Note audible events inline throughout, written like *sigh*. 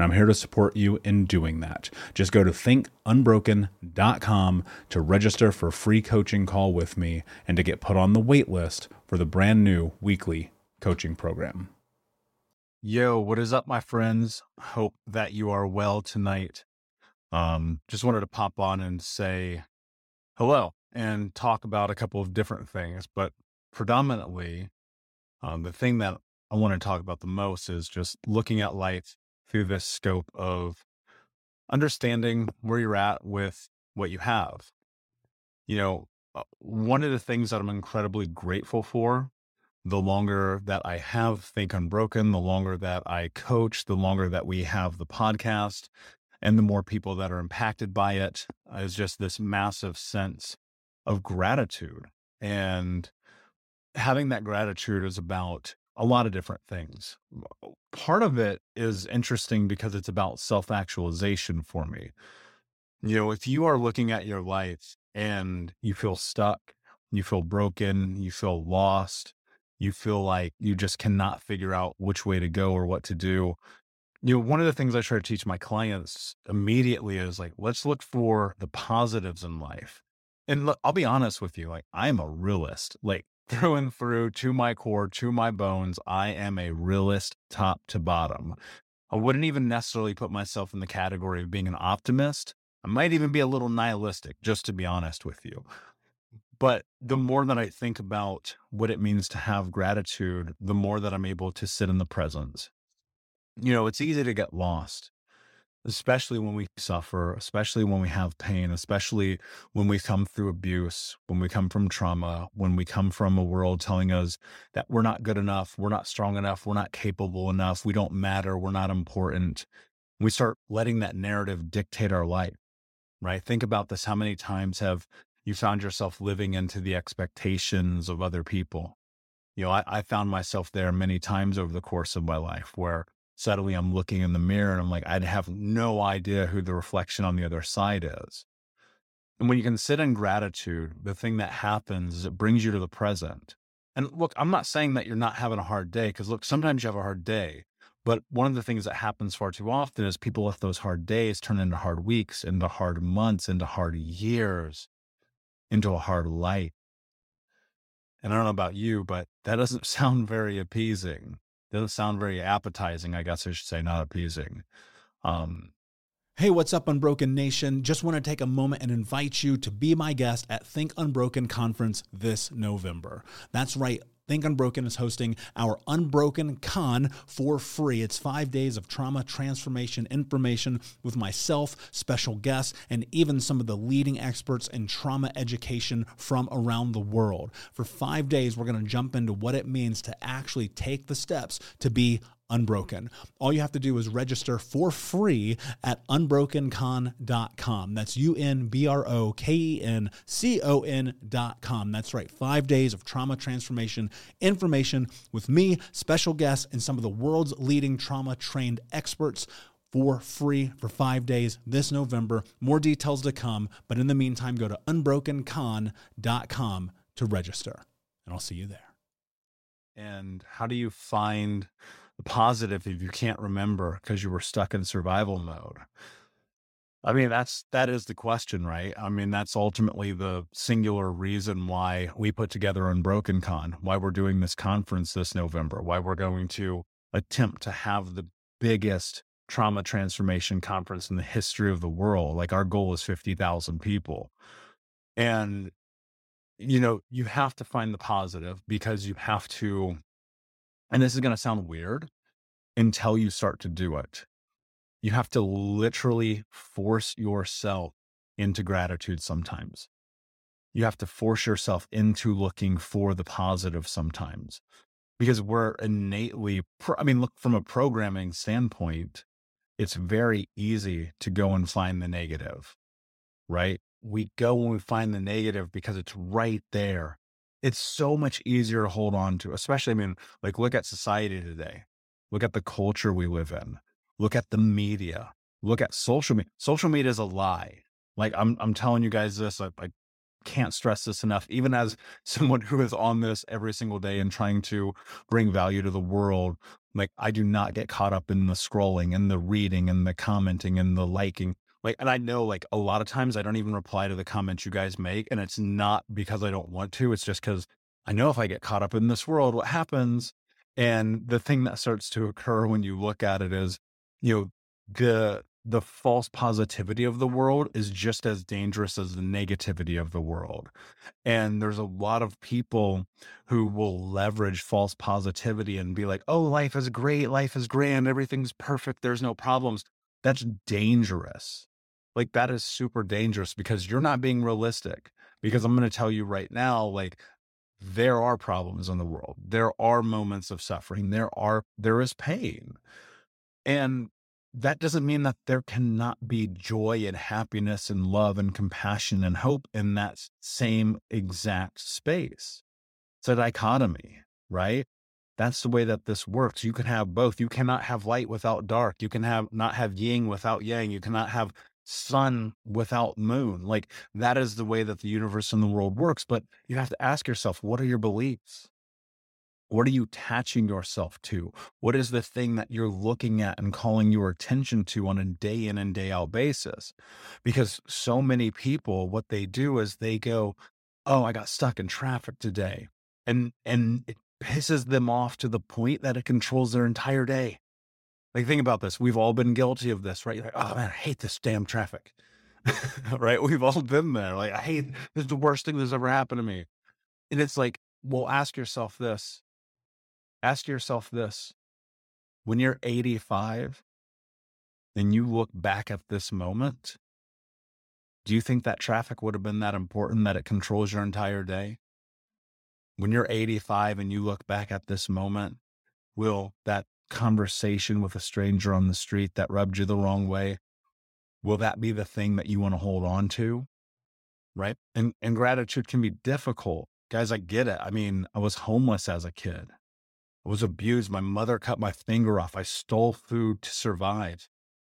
And I'm here to support you in doing that. Just go to thinkunbroken.com to register for a free coaching call with me and to get put on the wait list for the brand new weekly coaching program. Yo, what is up, my friends? Hope that you are well tonight. Um, just wanted to pop on and say hello and talk about a couple of different things, but predominantly, um, the thing that I want to talk about the most is just looking at life through this scope of understanding where you're at with what you have. You know, uh, one of the things that I'm incredibly grateful for the longer that I have Think Unbroken, the longer that I coach, the longer that we have the podcast, and the more people that are impacted by it is just this massive sense of gratitude. And having that gratitude is about a lot of different things. Oh, part of it is interesting because it's about self actualization for me. You know, if you are looking at your life and you feel stuck, you feel broken, you feel lost, you feel like you just cannot figure out which way to go or what to do, you know, one of the things I try to teach my clients immediately is like, let's look for the positives in life. And look, I'll be honest with you, like, I'm a realist, like through and through to my core, to my bones. I am a realist top to bottom. I wouldn't even necessarily put myself in the category of being an optimist. I might even be a little nihilistic, just to be honest with you. But the more that I think about what it means to have gratitude, the more that I'm able to sit in the present you know, it's easy to get lost, especially when we suffer, especially when we have pain, especially when we come through abuse, when we come from trauma, when we come from a world telling us that we're not good enough, we're not strong enough, we're not capable enough, we don't matter, we're not important. We start letting that narrative dictate our life, right? Think about this. How many times have you found yourself living into the expectations of other people? You know, I, I found myself there many times over the course of my life where suddenly I'm looking in the mirror and I'm like, I'd have no idea who the reflection on the other side is. And when you can sit in gratitude, the thing that happens is it brings you to the present. And look, I'm not saying that you're not having a hard day, because look, sometimes you have a hard day. But one of the things that happens far too often is people let those hard days turn into hard weeks, into hard months, into hard years, into a hard life. And I don't know about you, but that doesn't *laughs* sound very appeasing doesn't sound very appetizing, I guess I should say, not appeasing. Um, Hey, what's up, Unbroken Nation? Just want to take a moment and invite you to be my guest at Think Unbroken Conference this November. That's right. Think Unbroken is hosting our Unbroken Con for free. It's five days of trauma transformation information with myself, special guests, and even some of the leading experts in trauma education from around the world. For five days, we're going to jump into what it means to actually take the steps to be Unbroken. All you have to do is register for free at unbrokencon.com. That's U N B R O K E N C O N.com. That's right. Five days of trauma transformation information with me, special guests, and some of the world's leading trauma trained experts for free for five days this November. More details to come. But in the meantime, go to unbrokencon.com to register. And I'll see you there. and how do you find positive if you can't remember because you were stuck in survival mode? I mean, that's that is the question, right? I mean, that's ultimately the singular reason why we put together Unbroken Con, why we're doing this conference this November, why we're going to attempt to have the biggest trauma transformation conference in the history of the world. Like our goal is 50,000 people. And you know, you have to find the positive because you have to and this is going to sound weird until you start to do it. You have to literally force yourself into gratitude sometimes. You have to force yourself into looking for the positive sometimes because we're innately, pro- I mean, look, from a programming standpoint, it's very easy to go and find the negative, right? We go when we find the negative because it's right there it's so much easier to hold on to, especially, I mean, like look at society today, look at the culture we live in, look at the media, look at social media. Social media is a lie. Like I'm I'm telling you guys this, I, I can't stress this enough. Even as *laughs* someone who is on this every single day and trying to bring value to the world, like I do not get caught up in the scrolling and the reading and the commenting and the liking. Like, and I know like a lot of times I don't even reply to the comments you guys make. And it's not because I don't want to. It's just because I know if I get caught up in this world, what happens? And the thing that starts to occur when you look at it is, you know, the the false positivity of the world is just as dangerous as the negativity of the world. And there's a lot of people who will leverage false positivity and be like, oh, life is great, life is grand, everything's perfect, there's no problems. That's dangerous. Like, that is super dangerous because you're not being realistic. Because I'm going to tell you right now, like, there are problems in the world. There are moments of suffering. There are, there is pain. And that doesn't mean that there cannot be joy and happiness and love and compassion and hope in that same exact space. It's a dichotomy, right? That's the way that this works. You can have both. You cannot have light without dark. You can have not have yin without yang. You cannot have sun without moon. Like that is the way that the universe and the world works. But you have to ask yourself, what are your beliefs? What are you attaching yourself to? What is the thing that you're looking at and calling your attention to on a day in and day out basis? Because so many people, what they do is they go, Oh, I got stuck in traffic today. And, and it pisses them off to the point that it controls their entire day. Like, think about this. We've all been guilty of this, right? You're like, oh man, I hate this damn traffic. *laughs* right? We've all been there. Like, I hate this is the worst thing that's ever happened to me. And it's like, well, ask yourself this Ask yourself this when you're 85 and you look back at this moment, do you think that traffic would have been that important that it controls your entire day? When you're 85 and you look back at this moment, will that conversation with a stranger on the street that rubbed you the wrong way, will that be the thing that you want to hold on to? Right. And, and gratitude can be difficult. Guys, I get it. I mean, I was homeless as a kid. I was abused. My mother cut my finger off. I stole food to survive.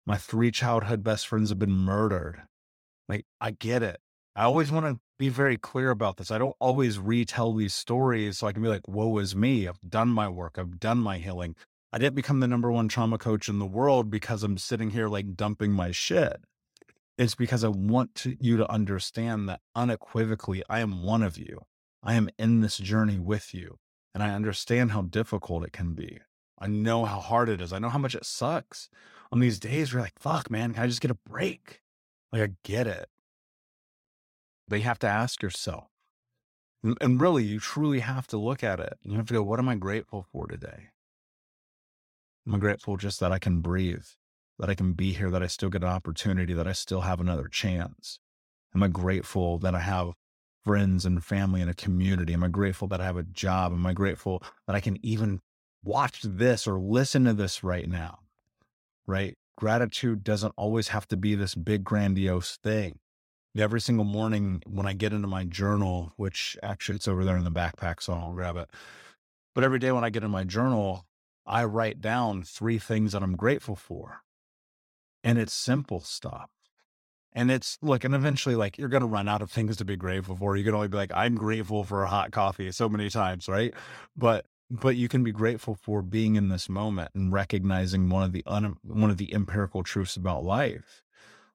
My three childhood best friends have been murdered. Like, I get it. I always want to be very clear about this. I don't always retell these stories so I can be like, woe is me. I've done my work. I've done my healing. I didn't become the number one trauma coach in the world because I'm sitting here like dumping my shit. It's because I want to, you to understand that unequivocally, I am one of you. I am in this journey with you. And I understand how difficult it can be. I know how hard it is. I know how much it sucks. On these days, we're like, fuck, man, can I just get a break? Like, I get it. But you have to ask yourself. And really, you truly have to look at it. You have to go, what am I grateful for today? Am grateful just that I can breathe, that I can be here, that I still get an opportunity, that I still have another chance? Am I grateful that I have friends and family and a community? Am I grateful that I have a job? Am I grateful that I can even watch this or listen to this right now? Right? Gratitude doesn't always have to be this big, grandiose thing. Every single morning when I get into my journal, which actually it's over there in the backpack, so I'll grab it. But every day when I get in my journal, I write down three things that I'm grateful for. And it's simple stuff. And it's look, and eventually, like you're gonna run out of things to be grateful for. You can only be like, I'm grateful for a hot coffee so many times, right? But but you can be grateful for being in this moment and recognizing one of the un, one of the empirical truths about life.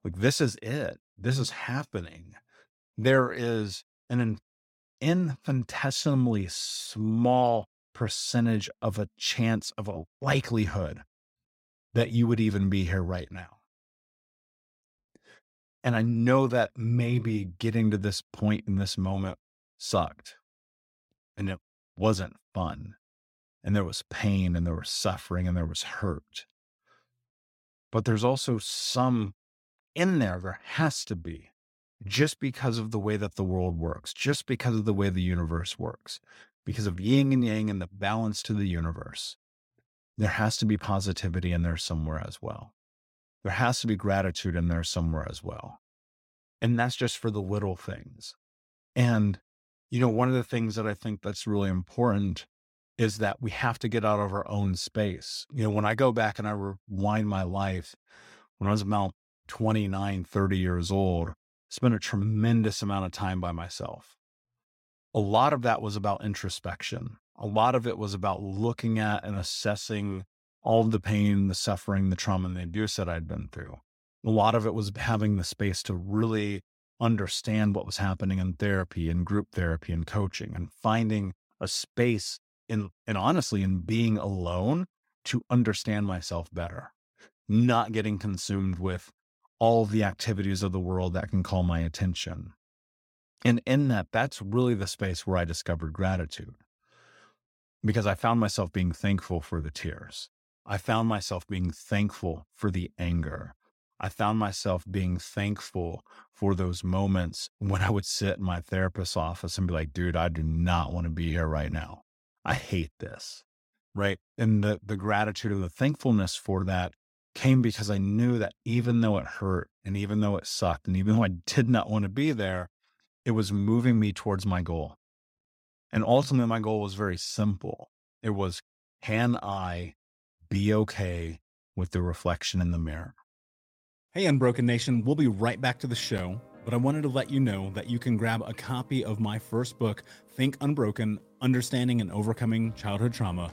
Like this is it. This is happening. There is an infinitesimally small percentage of a chance of a likelihood that you would even be here right now. And I know that maybe getting to this point in this moment sucked and it wasn't fun. And there was pain and there was suffering and there was hurt. But there's also some in there, there has to be, just because of the way that the world works, just because of the way the universe works, because of yin and yang and the balance to the universe. There has to be positivity in there somewhere as well there has to be gratitude in there somewhere as well. And that's just for the little things. And, you know, one of the things that I think that's really important is that we have to get out of our own space. You know, when I go back and I rewind my life, when I was about 29, 30 years old, spent a tremendous amount of time by myself. A lot of that was about introspection. A lot of it was about looking at and assessing all the pain, the suffering, the trauma, and the abuse that I'd been through. A lot of it was having the space to really understand what was happening in therapy and group therapy and coaching and finding a space in and honestly in being alone to understand myself better not getting consumed with all the activities of the world that can call my attention and in that that's really the space where i discovered gratitude because i found myself being thankful for the tears i found myself being thankful for the anger I found myself being thankful for those moments when I would sit in my therapist's office and be like, dude, I do not want to be here right now. I hate this. Right. And the, the gratitude and the thankfulness for that came because I knew that even though it hurt and even though it sucked and even though I did not want to be there, it was moving me towards my goal. And ultimately, my goal was very simple. It was, can I be okay with the reflection in the mirror? Hey, Unbroken Nation, we'll be right back to the show, but I wanted to let you know that you can grab a copy of my first book, Think Unbroken Understanding and Overcoming Childhood Trauma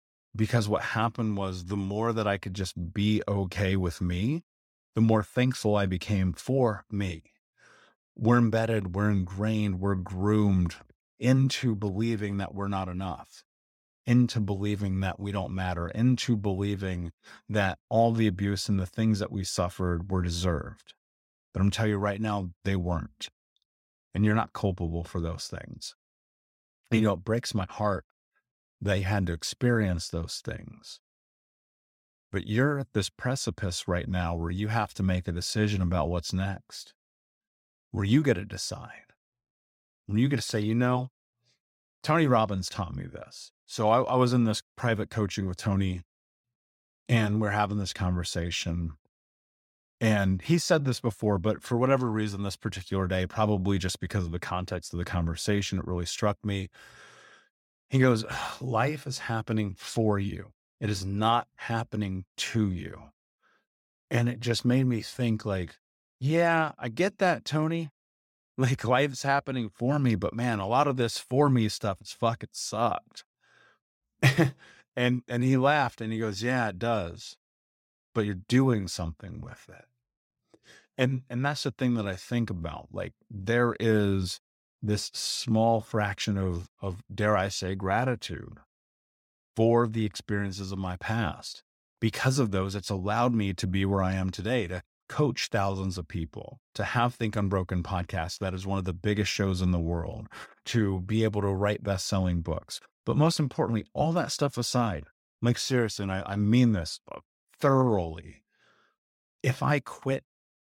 because what happened was the more that I could just be okay with me, the more thankful I became for me. We're embedded, we're ingrained, we're groomed into believing that we're not enough, into believing that we don't matter, into believing that all the abuse and the things that we suffered were deserved. But I'm telling you right now, they weren't. And you're not culpable for those things you know, it breaks my heart they had to experience those things. But you're at this precipice right now where you have to make a decision about what's next, where you get to decide. When you get to say, you know, Tony Robbins taught me this. So I, I was in this private coaching with Tony, and we're having this conversation. And he said this before, but for whatever reason, this particular day, probably just because of the context of the conversation, it really struck me. He goes, Life is happening for you, it is not happening to you. And it just made me think, like, yeah, I get that, Tony. *laughs* Like, life's happening for me, but man, a lot of this for me stuff is fucking sucked. *laughs* and and he laughed and he goes, Yeah, it does. But you're doing something with it and and that's the thing that i think about like there is this small fraction of of dare i say gratitude for the experiences of my past because of those it's allowed me to be where i am today to coach thousands of people to have think unbroken podcast that is one of the biggest shows in the world to be able to write best-selling books but most importantly all that stuff aside like seriously and I, I mean this uh, thoroughly if i quit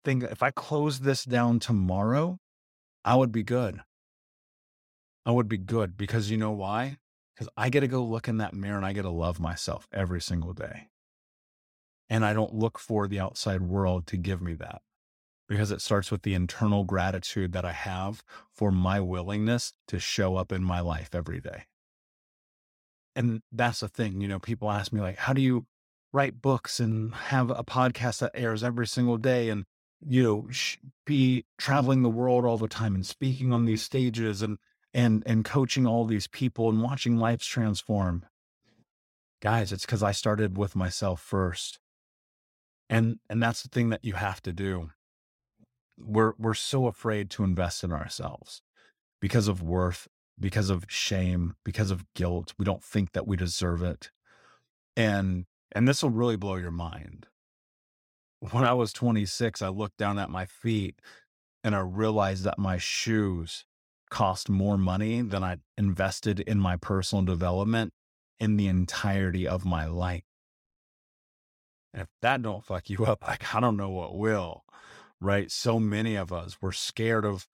think if I close this down tomorrow, I would be good. I would be good because you know why? Because I get to go look in that mirror and I get to love myself every single day. And I don't look for the outside world to give me that because it starts with the internal gratitude that I have for my willingness to show up in my life every day. And that's the thing, you know, people ask me, like, how do you write books and have a podcast that airs every single day and you know be traveling the world all the time and speaking on these stages and and and coaching all these people and watching lives transform. Guys it's because i started with myself first. And and that's the thing that you have to do. We're we're so afraid to invest in ourselves because of worth because of shame because of guilt. We don't think that we deserve it. And and this will really blow your mind. When I was 26, I looked down at my feet and I realized that my shoes cost more money than I invested in my personal development in the entirety of my life. And if that don't fuck you up, *laughs* like I don't know what will, right? So many of us we're scared of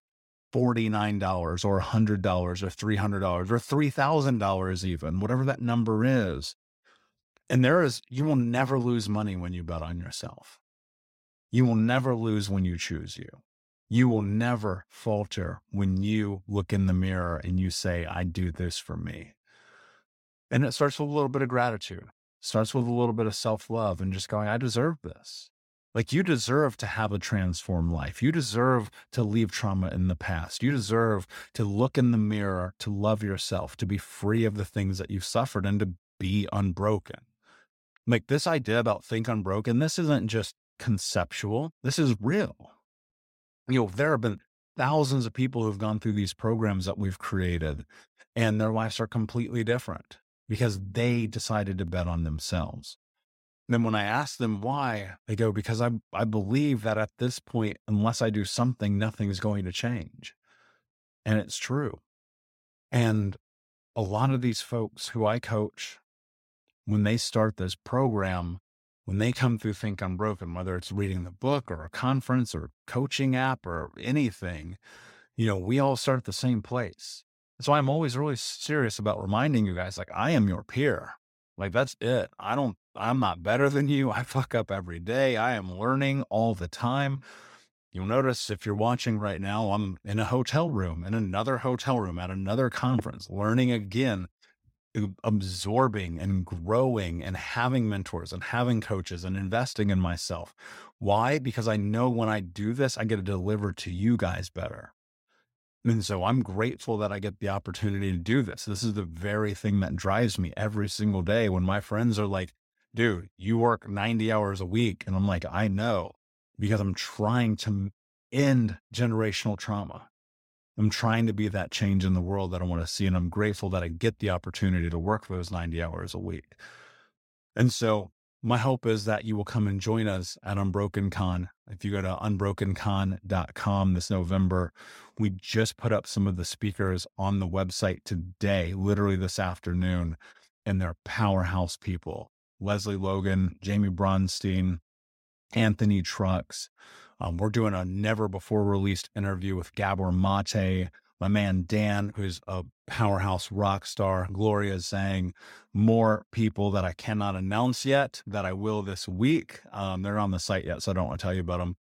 $49 or $100 or $300 or $3,000 even, whatever that number is. And there is, you will never lose money when you bet on yourself. You will never lose when you choose you. You will never falter when you look in the mirror and you say, I do this for me. And it starts with a little bit of gratitude, starts with a little bit of self love and just going, I deserve this. Like you deserve to have a transformed life. You deserve to leave trauma in the past. You deserve to look in the mirror, to love yourself, to be free of the things that you've suffered and to be unbroken. Like this idea about think unbroken, this isn't just conceptual. This is real. You know, there have been thousands of people who've gone through these programs that we've created and their lives are completely different because they decided to bet on themselves. And then when I ask them why, they go, because I, I believe that at this point, unless I do something, nothing's going to change. And it's true. And a lot of these folks who I coach, when they start this program, when they come through Think Unbroken, whether it's reading the book or a conference or coaching app or anything, you know, we all start at the same place. So I'm always really serious about reminding you guys, like, I am your peer. Like, that's it. I don't, I'm not better than you. I fuck up every day. I am learning all the time. You'll notice if you're watching right now, I'm in a hotel room, in another hotel room, at another conference, learning again absorbing and growing and having mentors and having coaches and investing in myself. Why? Because I know when I do this, I get to deliver to you guys better. And so I'm grateful that I get the opportunity to do this. This is the very thing that drives me every single day when my friends are like, dude, you work 90 hours a week. And I'm like, I know because I'm trying to end generational trauma. I'm trying to be that change in the world that I want to see. And I'm grateful that I get the opportunity to work those 90 hours a week. And so my hope is that you will come and join us at Unbroken Con. If you go to unbrokencon.com this November, we just put up some of the speakers on the website today, literally this afternoon, and they're powerhouse people. Lesley Logan, Jamie Bronstein, Anthony Trucks, um, we're doing a never before released interview with Gabor Mate, my man Dan, who's a powerhouse rock star, Gloria is saying more people that I cannot announce yet that I will this week. Um, they're on the site yet, so I don't want to tell you about them.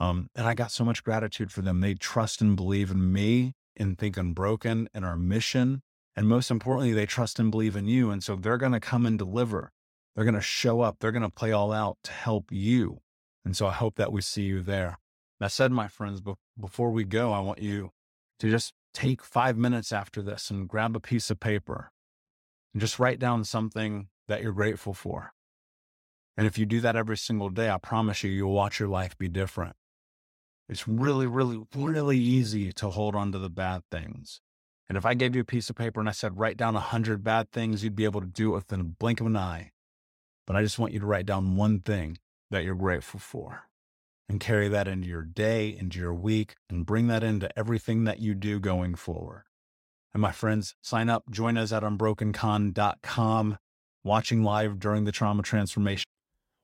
Um, and I got so much gratitude for them. They trust and believe in me and Think Unbroken and our mission. And most importantly, they trust and believe in you. And so they're going to come and deliver. They're going to show up. They're going to play all out to help you. And so I hope that we see you there. That said, my friends, before we go, I want you to just take five minutes after this and grab a piece of paper and just write down something that you're grateful for. And if you do that every single day, I promise you, you'll watch your life be different. It's really, really, really easy to hold on to the bad things. And if I gave you a piece of paper and I said, write down a hundred bad things, you'd be able to do it within a blink of an eye. But I just want you to write down one thing that you're grateful for and carry that into your day, into your week, and bring that into everything that you do going forward. And my friends, sign up, join us at unbrokencon.com, watching live during the trauma transformation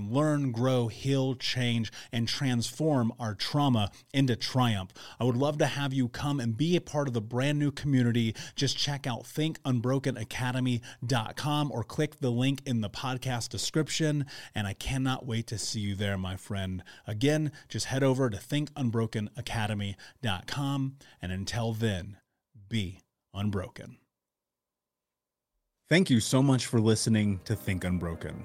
can learn, grow, heal, change, and transform our trauma into triumph. I would love to have you come and be a part of the brand new community. Just check out thinkunbrokenacademy.com or click the link in the podcast description. And I cannot wait to see you there, my friend. Again, just head over to thinkunbrokenacademy.com. And until then, be unbroken. Thank you so much for listening to Think Unbroken.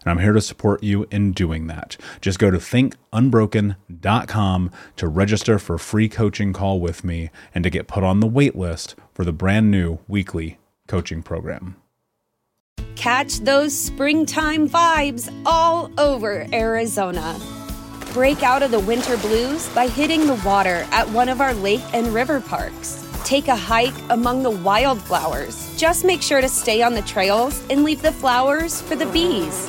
And I'm here to support you in doing that. Just go to thinkunbroken.com to register for a free coaching call with me and to get put on the wait list for the brand new weekly coaching program. Catch those springtime vibes all over Arizona. Break out of the winter blues by hitting the water at one of our lake and river parks. Take a hike among the wildflowers. Just make sure to stay on the trails and leave the flowers for the bees.